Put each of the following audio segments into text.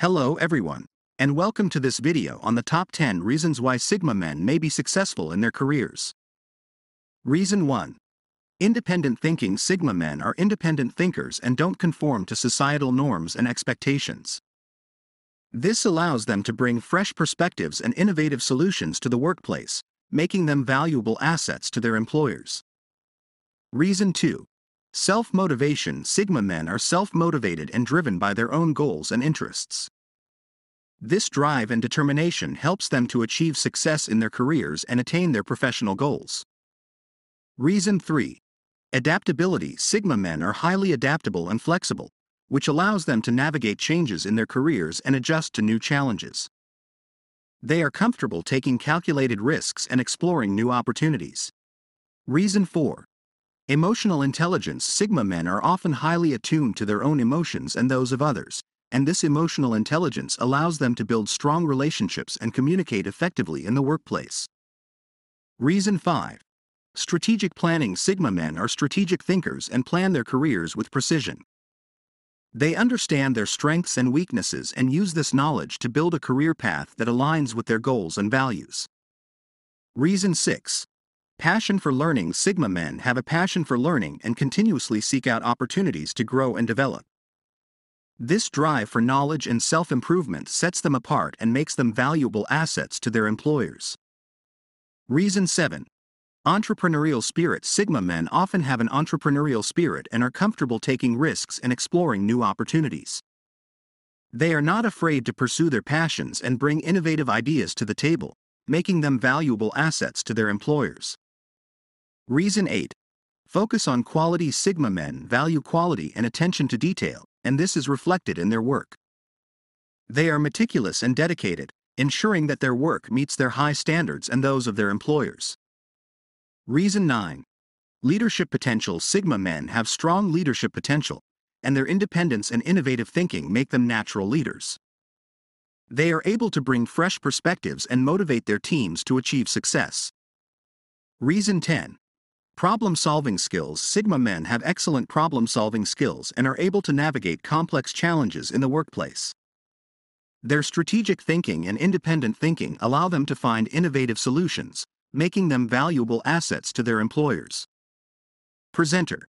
Hello everyone, and welcome to this video on the top 10 reasons why Sigma men may be successful in their careers. Reason 1. Independent thinking Sigma men are independent thinkers and don't conform to societal norms and expectations. This allows them to bring fresh perspectives and innovative solutions to the workplace, making them valuable assets to their employers. Reason 2. Self motivation Sigma men are self motivated and driven by their own goals and interests. This drive and determination helps them to achieve success in their careers and attain their professional goals. Reason 3. Adaptability Sigma men are highly adaptable and flexible, which allows them to navigate changes in their careers and adjust to new challenges. They are comfortable taking calculated risks and exploring new opportunities. Reason 4. Emotional intelligence Sigma men are often highly attuned to their own emotions and those of others, and this emotional intelligence allows them to build strong relationships and communicate effectively in the workplace. Reason 5. Strategic planning Sigma men are strategic thinkers and plan their careers with precision. They understand their strengths and weaknesses and use this knowledge to build a career path that aligns with their goals and values. Reason 6. Passion for learning Sigma men have a passion for learning and continuously seek out opportunities to grow and develop. This drive for knowledge and self improvement sets them apart and makes them valuable assets to their employers. Reason 7. Entrepreneurial spirit Sigma men often have an entrepreneurial spirit and are comfortable taking risks and exploring new opportunities. They are not afraid to pursue their passions and bring innovative ideas to the table, making them valuable assets to their employers. Reason 8. Focus on quality Sigma men value quality and attention to detail, and this is reflected in their work. They are meticulous and dedicated, ensuring that their work meets their high standards and those of their employers. Reason 9. Leadership potential Sigma men have strong leadership potential, and their independence and innovative thinking make them natural leaders. They are able to bring fresh perspectives and motivate their teams to achieve success. Reason 10. Problem solving skills Sigma men have excellent problem solving skills and are able to navigate complex challenges in the workplace. Their strategic thinking and independent thinking allow them to find innovative solutions, making them valuable assets to their employers. Presenter.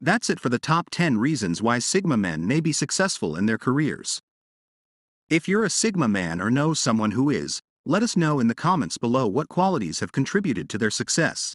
That's it for the top 10 reasons why Sigma men may be successful in their careers. If you're a Sigma man or know someone who is, let us know in the comments below what qualities have contributed to their success.